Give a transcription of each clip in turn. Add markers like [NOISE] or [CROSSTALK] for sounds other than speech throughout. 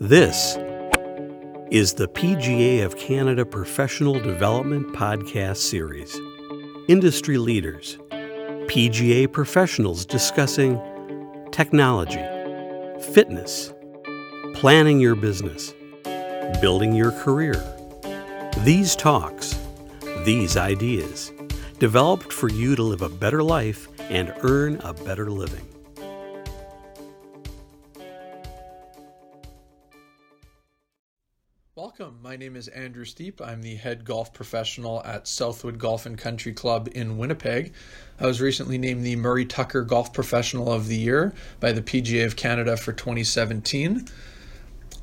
This is the PGA of Canada Professional Development Podcast Series. Industry leaders, PGA professionals discussing technology, fitness, planning your business, building your career. These talks, these ideas, developed for you to live a better life and earn a better living. My name is Andrew Steep. I'm the head golf professional at Southwood Golf and Country Club in Winnipeg. I was recently named the Murray Tucker Golf Professional of the Year by the PGA of Canada for 2017.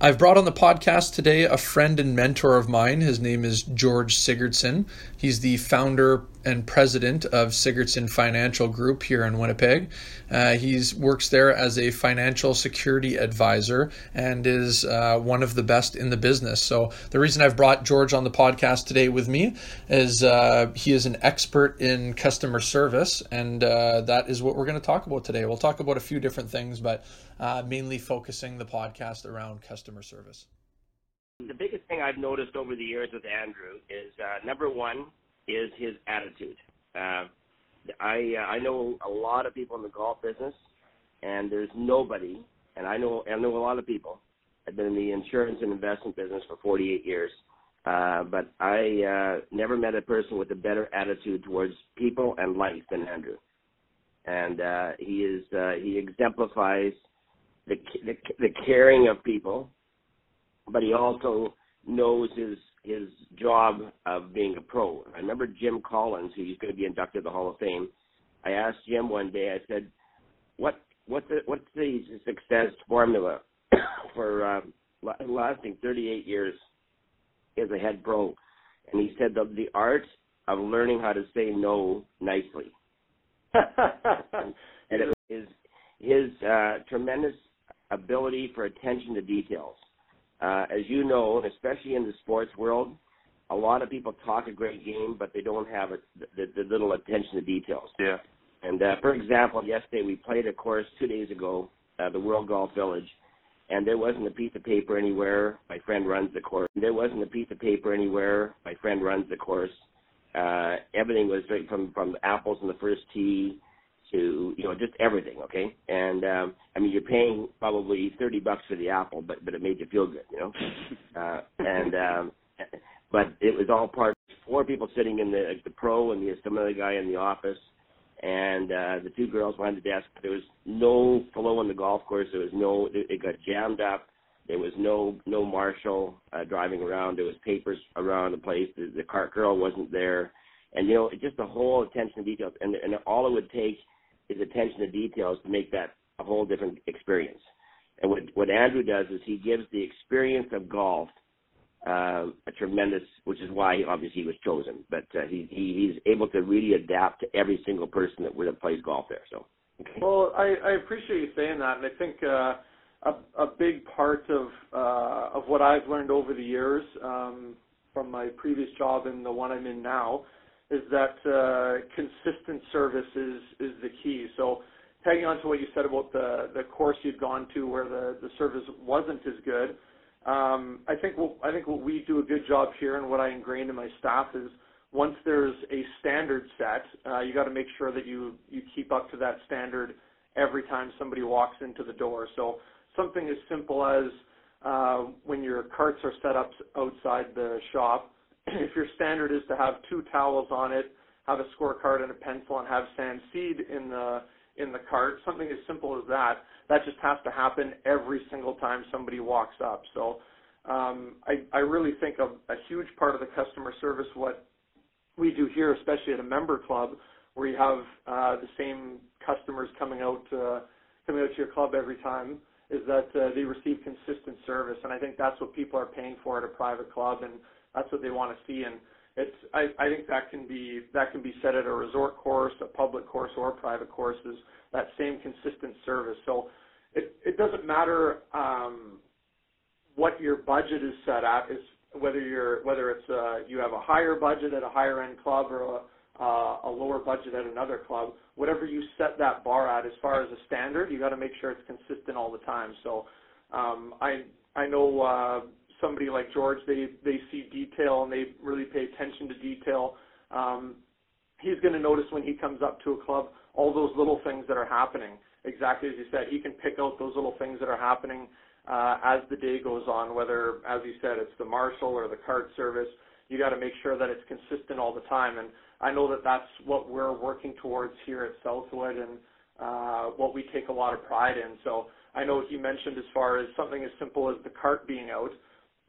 I've brought on the podcast today a friend and mentor of mine. His name is George Sigurdson. He's the founder and president of Sigurdson Financial Group here in Winnipeg. Uh, he works there as a financial security advisor and is uh, one of the best in the business. So, the reason I've brought George on the podcast today with me is uh, he is an expert in customer service, and uh, that is what we're going to talk about today. We'll talk about a few different things, but uh, mainly focusing the podcast around customer service. The biggest thing I've noticed over the years with Andrew is uh, number one is his attitude. Uh, I uh, I know a lot of people in the golf business, and there's nobody, and I know I know a lot of people. I've been in the insurance and investment business for 48 years, uh, but I uh, never met a person with a better attitude towards people and life than Andrew. And uh, he is uh, he exemplifies the, the the caring of people, but he also knows his his job of being a pro. I remember Jim Collins, who's going to be inducted to the Hall of Fame. I asked Jim one day. I said, "What what's the what's the success formula [COUGHS] for uh, lasting 38 years as a head pro?" And he said the the art of learning how to say no nicely. [LAUGHS] and it is his uh, tremendous ability for attention to details. Uh, as you know, especially in the sports world, a lot of people talk a great game, but they don't have a, the, the little attention to details. Yeah. And uh, for example, yesterday we played a course two days ago, uh, the World Golf Village, and there wasn't a piece of paper anywhere. My friend runs the course. There wasn't a piece of paper anywhere. My friend runs the course. Uh, everything was right from from apples in the first tee to you know just everything okay? And um i mean you're paying probably thirty bucks for the apple but but it made you feel good you know? [LAUGHS] Uh and um but it was all part four people sitting in the like the pro and the some other guy in the office and uh the two girls behind the desk there was no flow on the golf course there was no it, it got jammed up there was no no marshal uh, driving around there was papers around the place the, the cart girl wasn't there and you know just the whole attention to details and and all it would take his attention to details to make that a whole different experience. And what what Andrew does is he gives the experience of golf uh, a tremendous, which is why obviously he was chosen. But uh, he, he he's able to really adapt to every single person that, that plays golf there. So. Okay. Well, I, I appreciate you saying that, and I think uh, a, a big part of uh, of what I've learned over the years um, from my previous job and the one I'm in now is that uh, consistent service is is the key. So tagging on to what you said about the the course you'd gone to where the the service wasn't as good, um, I think I think what we do a good job here and what I ingrained in my staff is once there's a standard set, uh, you got to make sure that you you keep up to that standard every time somebody walks into the door. So something as simple as uh, when your carts are set up outside the shop, if your standard is to have two towels on it, have a scorecard and a pencil, and have sand seed in the in the cart, something as simple as that, that just has to happen every single time somebody walks up. So um, I, I really think a, a huge part of the customer service, what we do here, especially at a member club, where you have uh, the same customers coming out uh, coming out to your club every time, is that uh, they receive consistent service, and I think that's what people are paying for at a private club, and that's what they want to see. And it's I, I think that can be that can be said at a resort course, a public course, or a private course is that same consistent service. So it it doesn't matter um, what your budget is set at is whether you're whether it's uh, you have a higher budget at a higher end club or a, uh, a lower budget at another club. Whatever you set that bar at, as far as a standard, you got to make sure it's consistent all the time. So um, I I know uh, somebody like George, they they see detail and they really pay attention to detail. Um, he's going to notice when he comes up to a club all those little things that are happening. Exactly as you said, he can pick out those little things that are happening uh, as the day goes on. Whether, as you said, it's the marshal or the cart service, you got to make sure that it's consistent all the time. And I know that that's what we're working towards here at Southwood and uh, what we take a lot of pride in. So I know he mentioned as far as something as simple as the cart being out,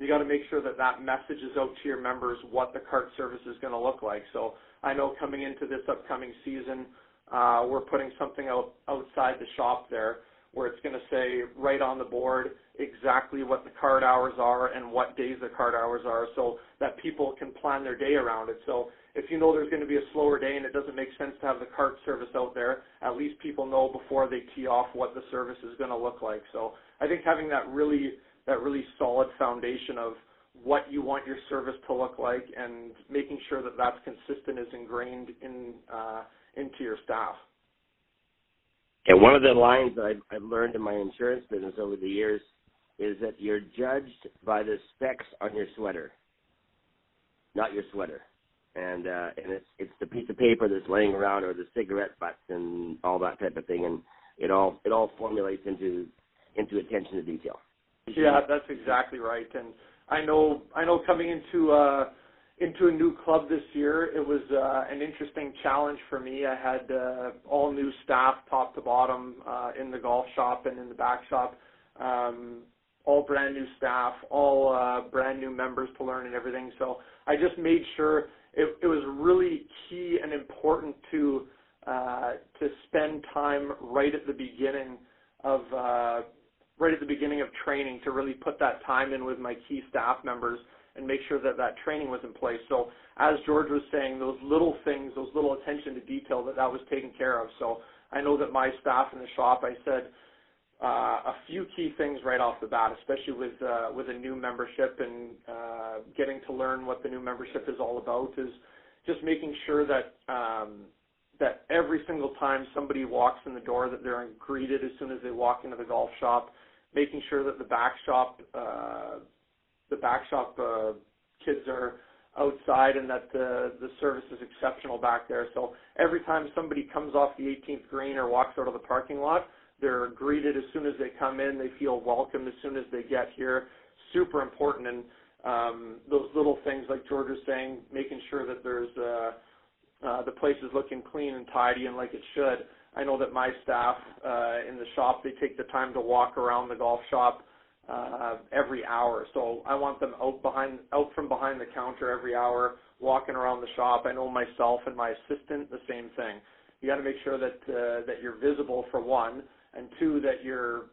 you got to make sure that that message is out to your members what the cart service is going to look like. So I know coming into this upcoming season, uh, we're putting something out outside the shop there where it's going to say right on the board exactly what the cart hours are and what days the cart hours are so that people can plan their day around it. So if you know there's going to be a slower day and it doesn't make sense to have the cart service out there, at least people know before they tee off what the service is going to look like. So I think having that really that really solid foundation of what you want your service to look like and making sure that that's consistent is ingrained in uh, into your staff. And one of the lines I've, I've learned in my insurance business over the years is that you're judged by the specks on your sweater, not your sweater. And uh, and it's it's the piece of paper that's laying around or the cigarette butts and all that type of thing, and it all it all formulates into into attention to detail. Yeah, that's exactly right. And I know I know coming into uh, into a new club this year, it was uh, an interesting challenge for me. I had uh, all new staff, top to bottom, uh, in the golf shop and in the back shop. Um, all brand new staff, all uh, brand new members to learn and everything. So I just made sure it, it was really key and important to uh, to spend time right at the beginning of uh, right at the beginning of training to really put that time in with my key staff members and make sure that that training was in place. So as George was saying, those little things, those little attention to detail, that that was taken care of. So I know that my staff in the shop, I said uh, a few key things right off the bat, especially with uh, with a new membership and uh, getting to learn what the new membership is all about, is just making sure that um, that every single time somebody walks in the door, that they're greeted as soon as they walk into the golf shop, making sure that the back shop uh, the back shop uh, kids are outside and that the the service is exceptional back there. So every time somebody comes off the 18th green or walks out of the parking lot, they're greeted as soon as they come in. They feel welcome as soon as they get here. Super important and um, those little things like George was saying, making sure that there's uh, uh, the place is looking clean and tidy and like it should. I know that my staff uh, in the shop they take the time to walk around the golf shop uh, every hour. So I want them out behind, out from behind the counter every hour, walking around the shop. I know myself and my assistant the same thing. You got to make sure that uh, that you're visible for one, and two that you're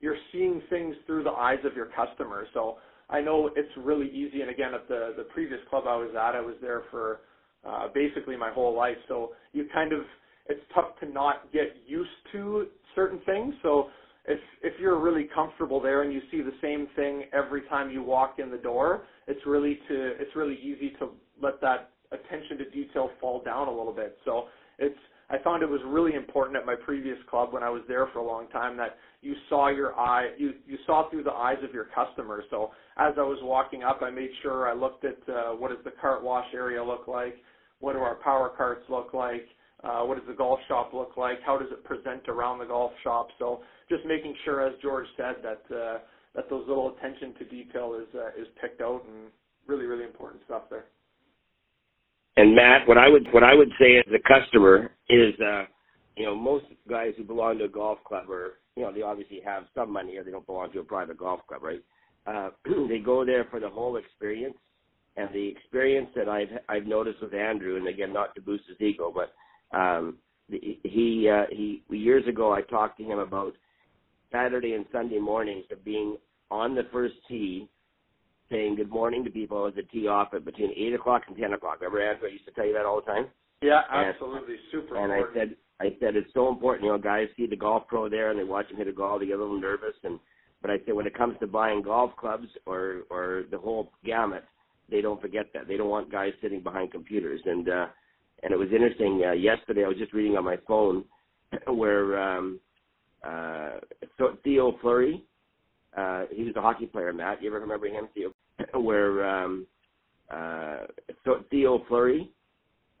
you're seeing things through the eyes of your customer. So I know it's really easy. And again, at the the previous club I was at, I was there for uh, basically my whole life. So you kind of it's tough to not get used to certain things. So if if you're really comfortable there and you see the same thing every time you walk in the door, it's really to it's really easy to let that attention to detail fall down a little bit. So it's I found it was really important at my previous club when I was there for a long time that you saw your eye you you saw through the eyes of your customers. So as I was walking up, I made sure I looked at uh, what does the cart wash area look like, what do our power carts look like, uh, what does the golf shop look like, how does it present around the golf shop. So just making sure, as George said, that uh, that those little attention to detail is uh, is picked out and really really important stuff there. And Matt, what I would what I would say as a customer is, uh, you know, most guys who belong to a golf club are, you know, they obviously have some money or they don't belong to a private golf club, right? Uh, [CLEARS THROAT] they go there for the whole experience, and the experience that I've I've noticed with Andrew, and again, not to boost his ego, but um, he uh, he years ago I talked to him about Saturday and Sunday mornings of being on the first tee, saying good morning to people as the tee off at between eight o'clock and ten o'clock. Remember, Andrew, I used to tell you that all the time. Yeah, absolutely, and, super. And important. I said, I said it's so important. You know, guys see the golf pro there and they watch him hit a golf, they get a little nervous. And but I said when it comes to buying golf clubs or or the whole gamut, they don't forget that. They don't want guys sitting behind computers. And uh, and it was interesting. Uh, yesterday, I was just reading on my phone [CLEARS THROAT] where um, uh, Theo Fleury, uh, he was a hockey player. Matt, you ever remember him? Theo, [CLEARS THROAT] where um, uh, Theo Fleury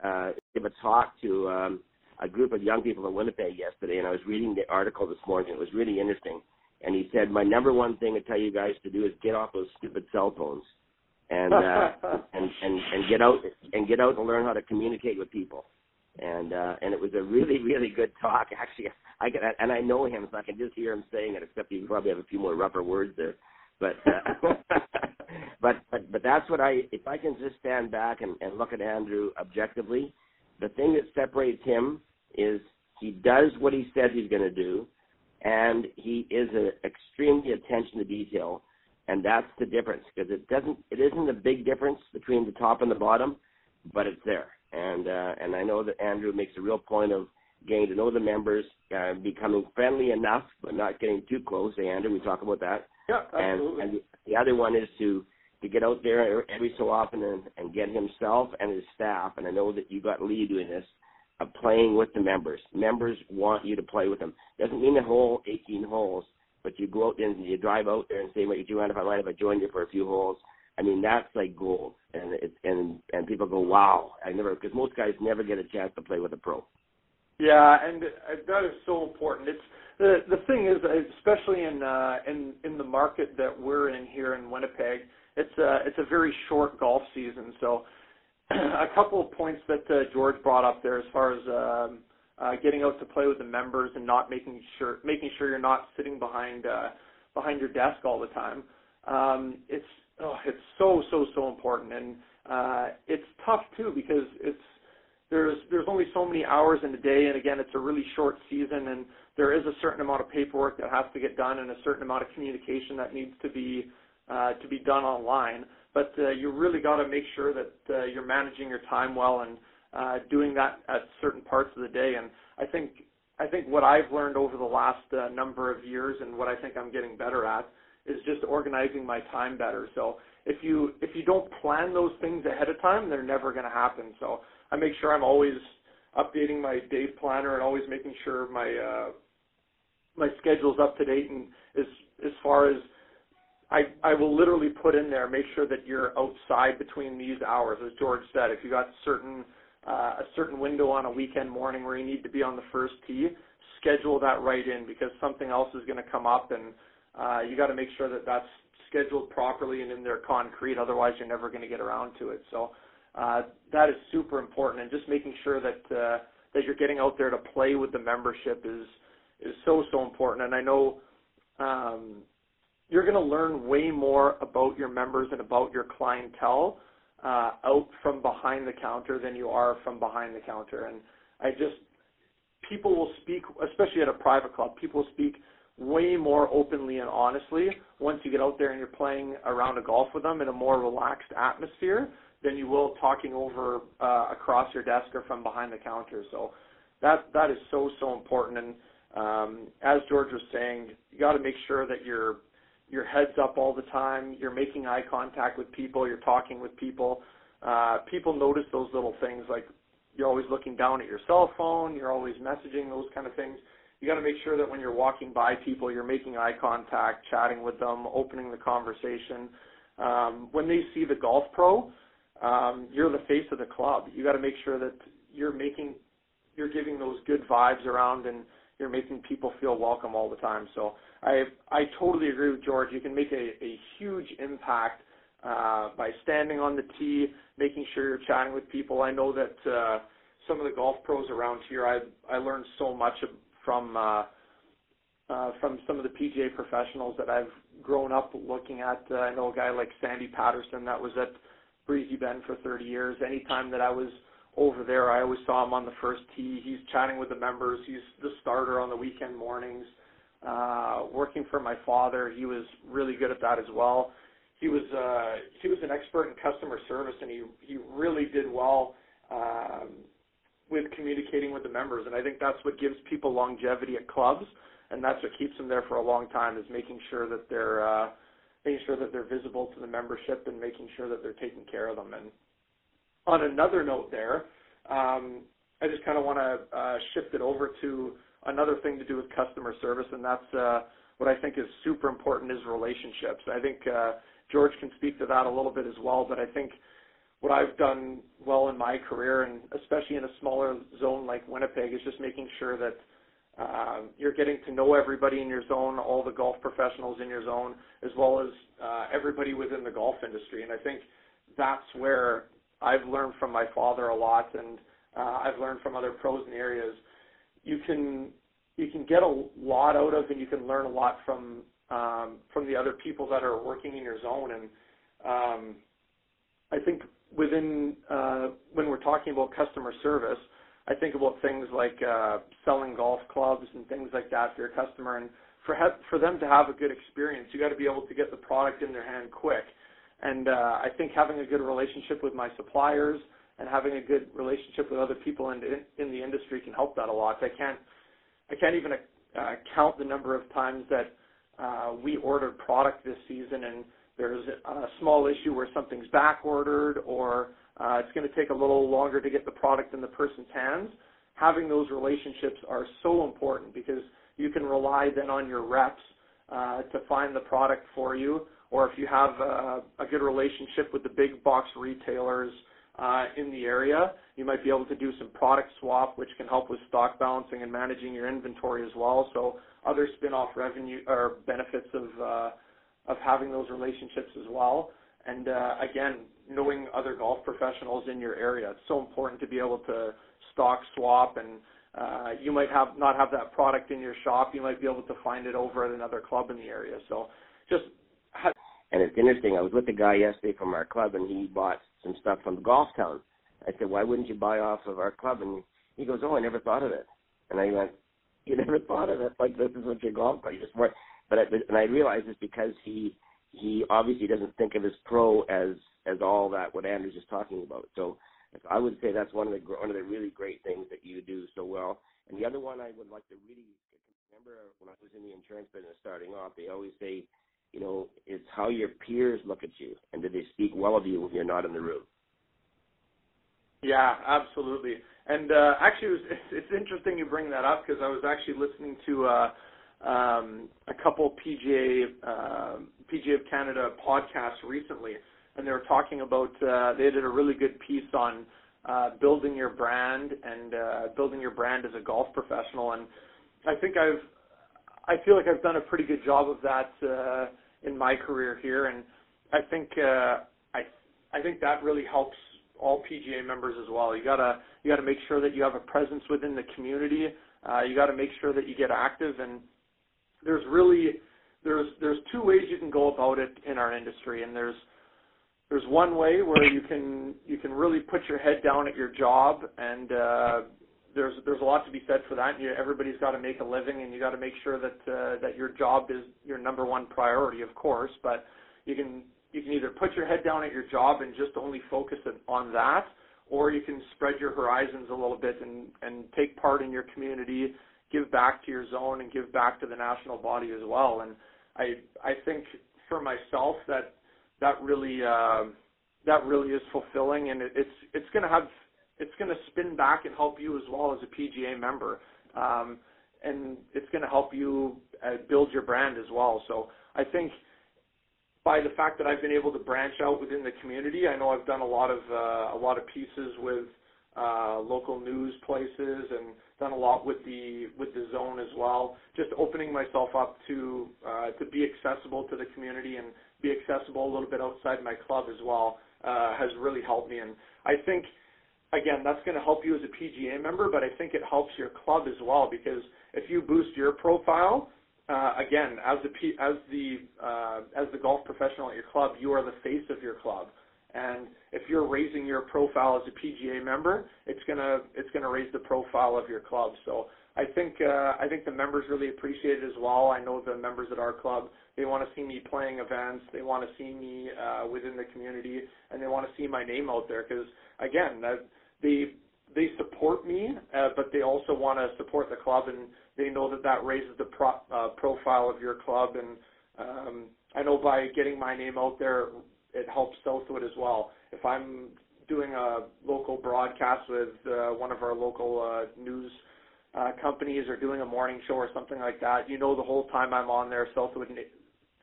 uh, gave a talk to um, a group of young people in Winnipeg yesterday, and I was reading the article this morning. It was really interesting. And he said, "My number one thing to tell you guys to do is get off those stupid cell phones, and uh, [LAUGHS] and and and get out and get out and learn how to communicate with people." And uh, and it was a really [LAUGHS] really good talk. Actually, I can and I know him, so I can just hear him saying it. Except he probably have a few more rougher words there. But uh, [LAUGHS] but but but that's what I. If I can just stand back and, and look at Andrew objectively, the thing that separates him is he does what he says he's going to do, and he is a, extremely attention to detail, and that's the difference because it doesn't. It isn't a big difference between the top and the bottom, but it's there. And uh, and I know that Andrew makes a real point of getting to know the members, uh, becoming friendly enough, but not getting too close. Hey, Andrew, we talk about that. Yeah, absolutely. And, and the other one is to to get out there every so often and, and get himself and his staff. And I know that you got Lee doing this of playing with the members. Members want you to play with them. Doesn't mean the whole 18 holes, but you go out there and you drive out there and say, "What you mind if I mind if I join you for a few holes?" I mean, that's like gold, and it's and and people go, "Wow!" I never because most guys never get a chance to play with a pro. Yeah, and that is so important. It's the the thing is, especially in uh, in in the market that we're in here in Winnipeg, it's a it's a very short golf season. So, [CLEARS THROAT] a couple of points that uh, George brought up there, as far as um, uh, getting out to play with the members and not making sure making sure you're not sitting behind uh, behind your desk all the time. Um, it's oh, it's so so so important, and uh, it's tough too because it's there's there's only so many hours in a day, and again, it's a really short season, and there is a certain amount of paperwork that has to get done, and a certain amount of communication that needs to be uh, to be done online. But uh, you really got to make sure that uh, you're managing your time well and uh, doing that at certain parts of the day. And I think I think what I've learned over the last uh, number of years, and what I think I'm getting better at, is just organizing my time better. So if you if you don't plan those things ahead of time, they're never going to happen. So I make sure I'm always updating my day planner and always making sure my uh, my schedule's up to date and as as far as I I will literally put in there make sure that you're outside between these hours as George said if you got certain uh, a certain window on a weekend morning where you need to be on the first tee schedule that right in because something else is going to come up and uh, you got to make sure that that's scheduled properly and in there concrete otherwise you're never going to get around to it so uh, that is super important, and just making sure that uh, that you're getting out there to play with the membership is is so so important. And I know um, you're going to learn way more about your members and about your clientele uh, out from behind the counter than you are from behind the counter. And I just people will speak, especially at a private club, people speak way more openly and honestly once you get out there and you're playing around a golf with them in a more relaxed atmosphere than you will talking over uh, across your desk or from behind the counter. So that that is so so important. And um, as George was saying, you got to make sure that your your head's up all the time. You're making eye contact with people. You're talking with people. Uh, people notice those little things like you're always looking down at your cell phone. You're always messaging those kind of things. You got to make sure that when you're walking by people, you're making eye contact, chatting with them, opening the conversation. Um, when they see the golf pro, um, you're the face of the club. You got to make sure that you're making, you're giving those good vibes around, and you're making people feel welcome all the time. So I I totally agree with George. You can make a, a huge impact uh, by standing on the tee, making sure you're chatting with people. I know that uh, some of the golf pros around here, I I learned so much from. Uh, uh, from some of the PGA professionals that I've grown up looking at. Uh, I know a guy like Sandy Patterson that was at Breezy Bend for 30 years. Anytime that I was over there, I always saw him on the first tee. He's chatting with the members. He's the starter on the weekend mornings. Uh, working for my father, he was really good at that as well. He was uh, he was an expert in customer service, and he he really did well um, with communicating with the members. And I think that's what gives people longevity at clubs, and that's what keeps them there for a long time is making sure that they're uh, making sure that they're visible to the membership and making sure that they're taking care of them. And on another note there, um, I just kind of want to uh, shift it over to another thing to do with customer service, and that's uh, what I think is super important is relationships. I think uh, George can speak to that a little bit as well, but I think what I've done well in my career, and especially in a smaller zone like Winnipeg, is just making sure that um, you're getting to know everybody in your zone, all the golf professionals in your zone, as well as uh, everybody within the golf industry. And I think that's where I've learned from my father a lot, and uh, I've learned from other pros in the areas. You can you can get a lot out of, and you can learn a lot from um, from the other people that are working in your zone. And um, I think within uh, when we're talking about customer service, I think about things like uh, selling golf clubs and things like that for your customer. And for ha- for them to have a good experience, you got to be able to get the product in their hand quick. And uh, I think having a good relationship with my suppliers and having a good relationship with other people in, in the industry can help that a lot. I can't I can't even uh, count the number of times that uh, we ordered product this season and there's a small issue where something's back ordered or uh, it's going to take a little longer to get the product in the person's hands. Having those relationships are so important because you can rely then on your reps uh, to find the product for you. Or if you have uh, a good relationship with the big box retailers uh, in the area, you might be able to do some product swap, which can help with stock balancing and managing your inventory as well. So other spin-off revenue or benefits of uh, of having those relationships as well. And uh, again, knowing other golf professionals in your area. It's so important to be able to stock swap and uh, you might have not have that product in your shop. You might be able to find it over at another club in the area. So just ha- and it's interesting. I was with a guy yesterday from our club, and he bought some stuff from golf town. I said, "Why wouldn't you buy off of our club?" And he goes, "Oh, I never thought of it." And I went, "You never thought of it? Like this is what your golf club. You just weren't." But I, and I realized it's because he he obviously doesn't think of his pro as as all that what Andrew's just talking about. So I would say that's one of the one of the really great things that you do so well. And the other one I would like to really remember when I was in the insurance business starting off, they always say, you know, it's how your peers look at you and do they speak well of you when you're not in the room. Yeah, absolutely. And uh, actually, it was, it's, it's interesting you bring that up because I was actually listening to uh, um, a couple PGA uh, PGA of Canada podcasts recently, and they were talking about uh, they did a really good piece on uh, building your brand and uh, building your brand as a golf professional. And I think I've I feel like I've done a pretty good job of that uh, in my career here, and I think uh, I I think that really helps all PGA members as well. You gotta you gotta make sure that you have a presence within the community. Uh, you got to make sure that you get active and there's really there's there's two ways you can go about it in our industry, and there's there's one way where you can you can really put your head down at your job, and uh, there's there's a lot to be said for that. You, everybody's got to make a living, and you got to make sure that uh, that your job is your number one priority, of course. But you can you can either put your head down at your job and just only focus on that, or you can spread your horizons a little bit and and take part in your community give back to your zone and give back to the national body as well. And I I think for myself that that really uh, that really is fulfilling, and it, it's it's going to have it's going to spin back and help you as well as a PGA member, um, and it's going to help you uh, build your brand as well. So I think by the fact that I've been able to branch out within the community, I know I've done a lot of uh, a lot of pieces with uh, local news places and done a lot with the with the zone as well. Just opening myself up to uh, to be accessible to the community and be accessible a little bit outside my club as well uh, has really helped me. And I think again that's going to help you as a PGA member, but I think it helps your club as well because if you boost your profile. Uh, again, as the as the uh, as the golf professional at your club, you are the face of your club. And if you're raising your profile as a PGA member, it's gonna it's gonna raise the profile of your club. So I think uh, I think the members really appreciate it as well. I know the members at our club they want to see me playing events, they want to see me uh, within the community, and they want to see my name out there because again, that they they support me, uh, but they also want to support the club, and they know that that raises the pro- uh, profile of your club. And um, I know by getting my name out there, it helps Southwood as well. If I'm doing a local broadcast with uh, one of our local uh, news uh, companies or doing a morning show or something like that, you know the whole time I'm on there, Southwood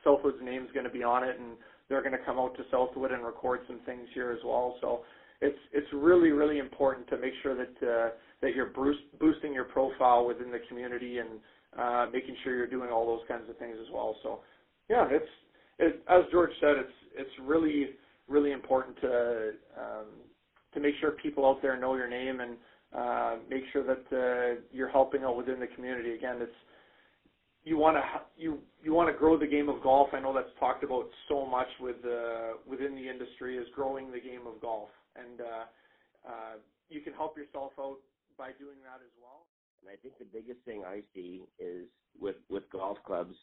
Southwood's name's going to be on it, and they're going to come out to Southwood and record some things here as well. So it's it's really really important to make sure that uh, that you're boosting your profile within the community and uh, making sure you're doing all those kinds of things as well. So yeah, it's it, as George said, it's it's really really important to um, to make sure people out there know your name and uh, make sure that uh, you're helping out within the community. Again, it's you want to you you want to grow the game of golf. I know that's talked about so much with uh, within the industry is growing the game of golf, and uh, uh, you can help yourself out by doing that as well. And I think the biggest thing I see is with with golf clubs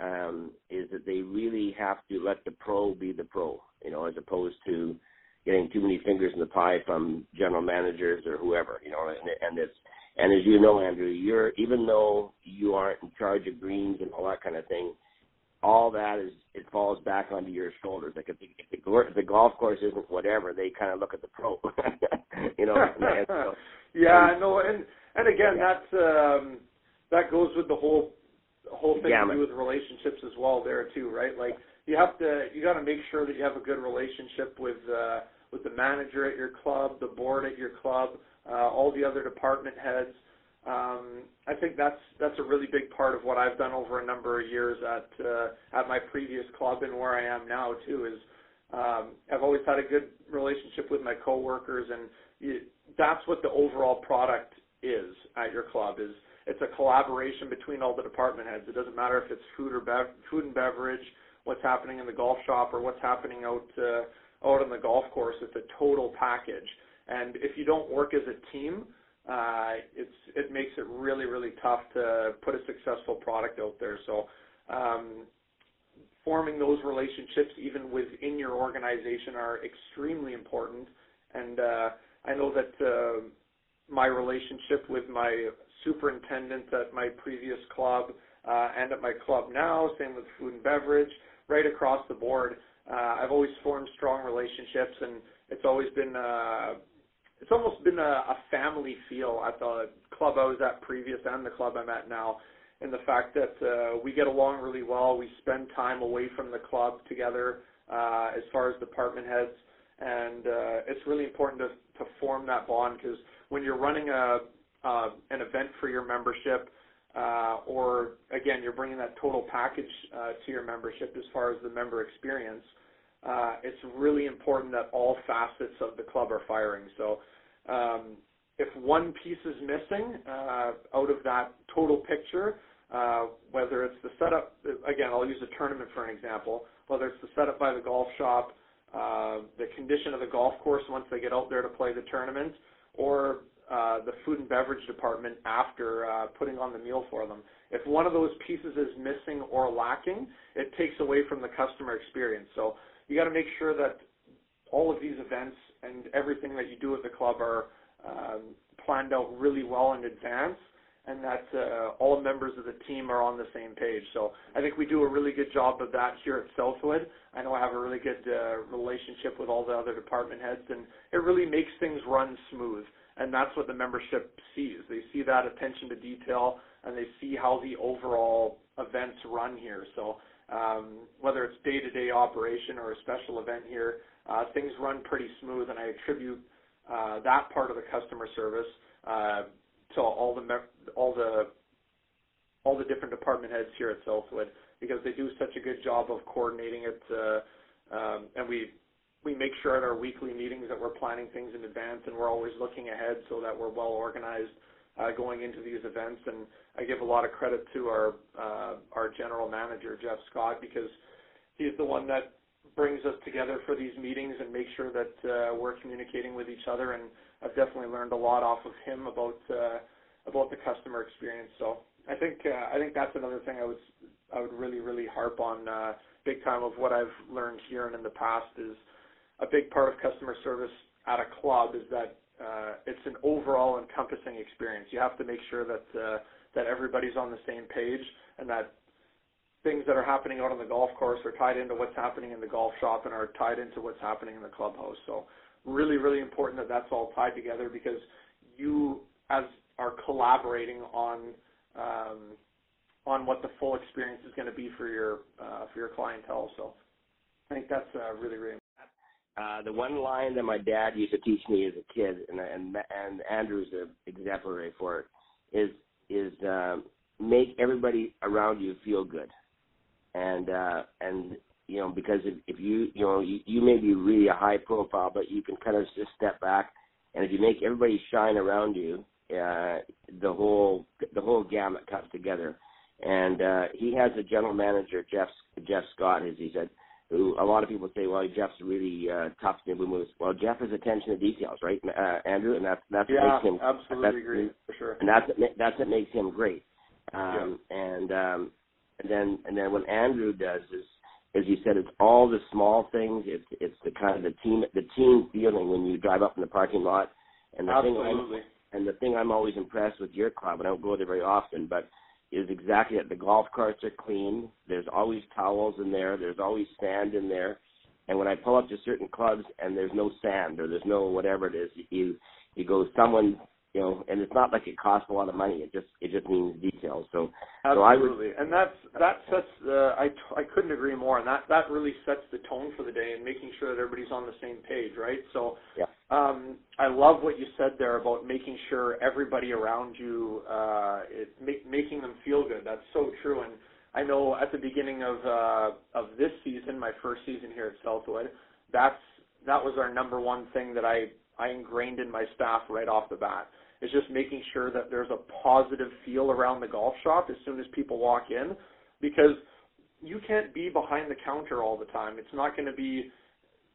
um, is that they really have to let the pro be the pro, you know, as opposed to getting too many fingers in the pie from general managers or whoever, you know, and, and it's and as you know, Andrew, you're even though you aren't in charge of greens and all that kind of thing, all that is it falls back onto your shoulders. Like if the, if the, if the golf course isn't whatever, they kind of look at the pro, [LAUGHS] you know. so, [LAUGHS] yeah, no, and and again, yeah. that's um, that goes with the whole whole thing to do with relationships as well there too, right? Like you have to you got to make sure that you have a good relationship with uh, with the manager at your club, the board at your club, uh, all the other department heads. Um, I think that's that's a really big part of what I've done over a number of years at uh, at my previous club and where I am now too. Is um, I've always had a good relationship with my coworkers, and you, that's what the overall product is at your club. Is it's a collaboration between all the department heads. It doesn't matter if it's food or bev- food and beverage, what's happening in the golf shop, or what's happening out uh, out on the golf course. It's a total package. And if you don't work as a team, uh, it's it makes it really really tough to put a successful product out there. So um, forming those relationships even within your organization are extremely important. And uh, I know that uh, my relationship with my superintendent at my previous club uh, and at my club now, same with food and beverage, right across the board. Uh, I've always formed strong relationships, and it's always been uh, it's almost been a, a family feel at the club I was at previous and the club I'm at now. In the fact that uh, we get along really well, we spend time away from the club together uh, as far as department heads, and uh, it's really important to, to form that bond because when you're running a uh, an event for your membership, uh, or again, you're bringing that total package uh, to your membership as far as the member experience uh, it's really important that all facets of the club are firing. So um, if one piece is missing uh, out of that total picture, uh, whether it's the setup, again, I'll use a tournament for an example, whether it's the setup by the golf shop, uh, the condition of the golf course once they get out there to play the tournament, or uh, the food and beverage department after uh, putting on the meal for them. If one of those pieces is missing or lacking, it takes away from the customer experience. So you got to make sure that all of these events and everything that you do at the club are um, planned out really well in advance and that uh, all members of the team are on the same page. So I think we do a really good job of that here at Southwood. I know I have a really good uh, relationship with all the other department heads, and it really makes things run smooth. And that's what the membership sees. They see that attention to detail, and they see how the overall events run here. So um, whether it's day-to-day operation or a special event here, uh, things run pretty smooth, and I attribute uh, that part of the customer service uh, to all the all the all the different department heads here at Southwood because they do such a good job of coordinating it, uh, um, and we we make sure at our weekly meetings that we're planning things in advance and we're always looking ahead so that we're well organized uh, going into these events. And I give a lot of credit to our uh, our general manager Jeff Scott because he's the one that brings us together for these meetings and makes sure that uh, we're communicating with each other. And I've definitely learned a lot off of him about uh, about the customer experience. So I think uh, I think that's another thing I was I would really really harp on uh, big time of what I've learned here and in the past is a big part of customer service at a club is that uh, it's an overall encompassing experience. You have to make sure that uh, that everybody's on the same page and that things that are happening out on the golf course are tied into what's happening in the golf shop and are tied into what's happening in the clubhouse. So really, really important that that's all tied together because you as are collaborating on um, on what the full experience is going to be for your uh, for your clientele. So I think that's uh, really, really. Uh, the one line that my dad used to teach me as a kid, and and, and Andrew's exemplary for it, is is um, make everybody around you feel good, and uh, and you know because if, if you you know you, you may be really a high profile, but you can kind of just step back, and if you make everybody shine around you, uh, the whole the whole gamut comes together. And uh, he has a general manager, Jeff Jeff Scott, as he said, who a lot of people say, well, Jeff's really uh, tough to move. Well, Jeff has attention to details, right, uh, Andrew, and that's that's yeah, what makes him. absolutely that's, agree for sure. And that's that's what makes him great. Um, yeah. And um, and then and then what Andrew does is, as you said, it's all the small things. It's it's the kind of the team the team feeling when you drive up in the parking lot. And the absolutely. thing I'm, and the thing I'm always impressed with your club, and I don't go there very often, but is exactly that. The golf carts are clean. There's always towels in there. There's always sand in there. And when I pull up to certain clubs and there's no sand or there's no whatever it is, you you go someone you know, and it's not like it costs a lot of money. It just it just means details. So absolutely, so would, and that's that sets. Uh, I I couldn't agree more, and that that really sets the tone for the day and making sure that everybody's on the same page, right? So yeah. Um, I love what you said there about making sure everybody around you, uh, make, making them feel good. That's so true. And I know at the beginning of uh, of this season, my first season here at Southwood, that's that was our number one thing that I I ingrained in my staff right off the bat. Is just making sure that there's a positive feel around the golf shop as soon as people walk in, because you can't be behind the counter all the time. It's not going to be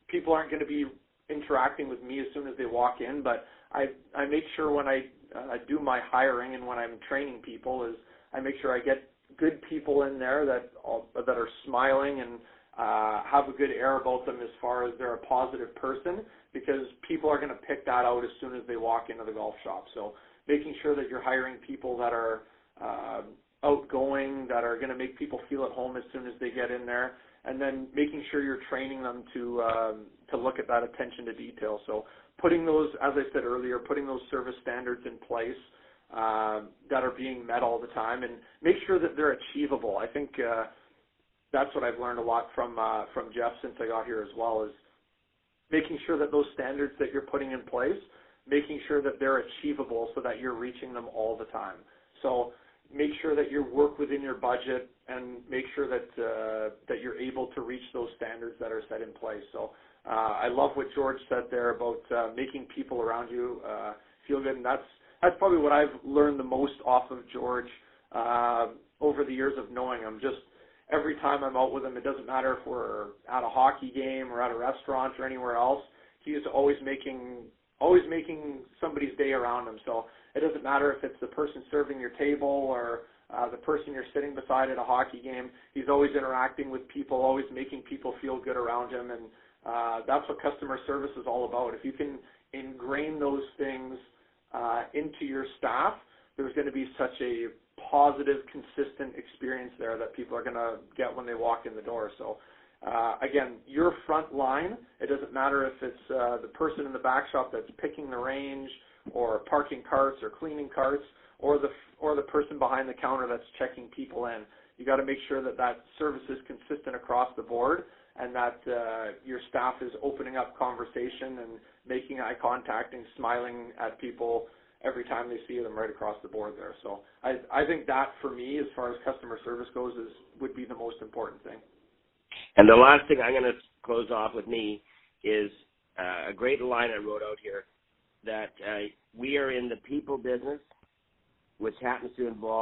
people aren't going to be interacting with me as soon as they walk in, but I I make sure when I uh, do my hiring and when I'm training people is I make sure I get good people in there that all, that are smiling and uh, have a good air about them as far as they're a positive person because people are going to pick that out as soon as they walk into the golf shop. So making sure that you're hiring people that are uh, outgoing, that are going to make people feel at home as soon as they get in there, and then making sure you're training them to um, to look at that attention to detail. So putting those, as I said earlier, putting those service standards in place uh, that are being met all the time, and make sure that they're achievable. I think uh, that's what I've learned a lot from uh, from Jeff since I got here as well is making sure that those standards that you're putting in place, making sure that they're achievable so that you're reaching them all the time. So make sure that you work within your budget and make sure that uh, that you're able to reach those standards that are set in place. So uh, I love what George said there about uh, making people around you uh, feel good, and that's that's probably what I've learned the most off of George uh, over the years of knowing him. Just every time I'm out with him, it doesn't matter if we're at a hockey game or at a restaurant or anywhere else. He's always making always making somebody's day around him. So it doesn't matter if it's the person serving your table or uh, the person you're sitting beside at a hockey game. He's always interacting with people, always making people feel good around him, and uh, that's what customer service is all about. If you can ingrain those things uh, into your staff, there's going to be such a positive, consistent experience there that people are going to get when they walk in the door. So, uh, again, your front line, it doesn't matter if it's uh, the person in the back shop that's picking the range or parking carts or cleaning carts or the or the person behind the counter that's checking people in. You got to make sure that that service is consistent across the board and that uh, your staff is opening up conversation and making eye contact and smiling at people every time they see them right across the board there. So I I think that for me, as far as customer service goes, is would be the most important thing. And the last thing I'm going to close off with me is uh, a great line I wrote out here that uh, we are in the people business, which happens to involve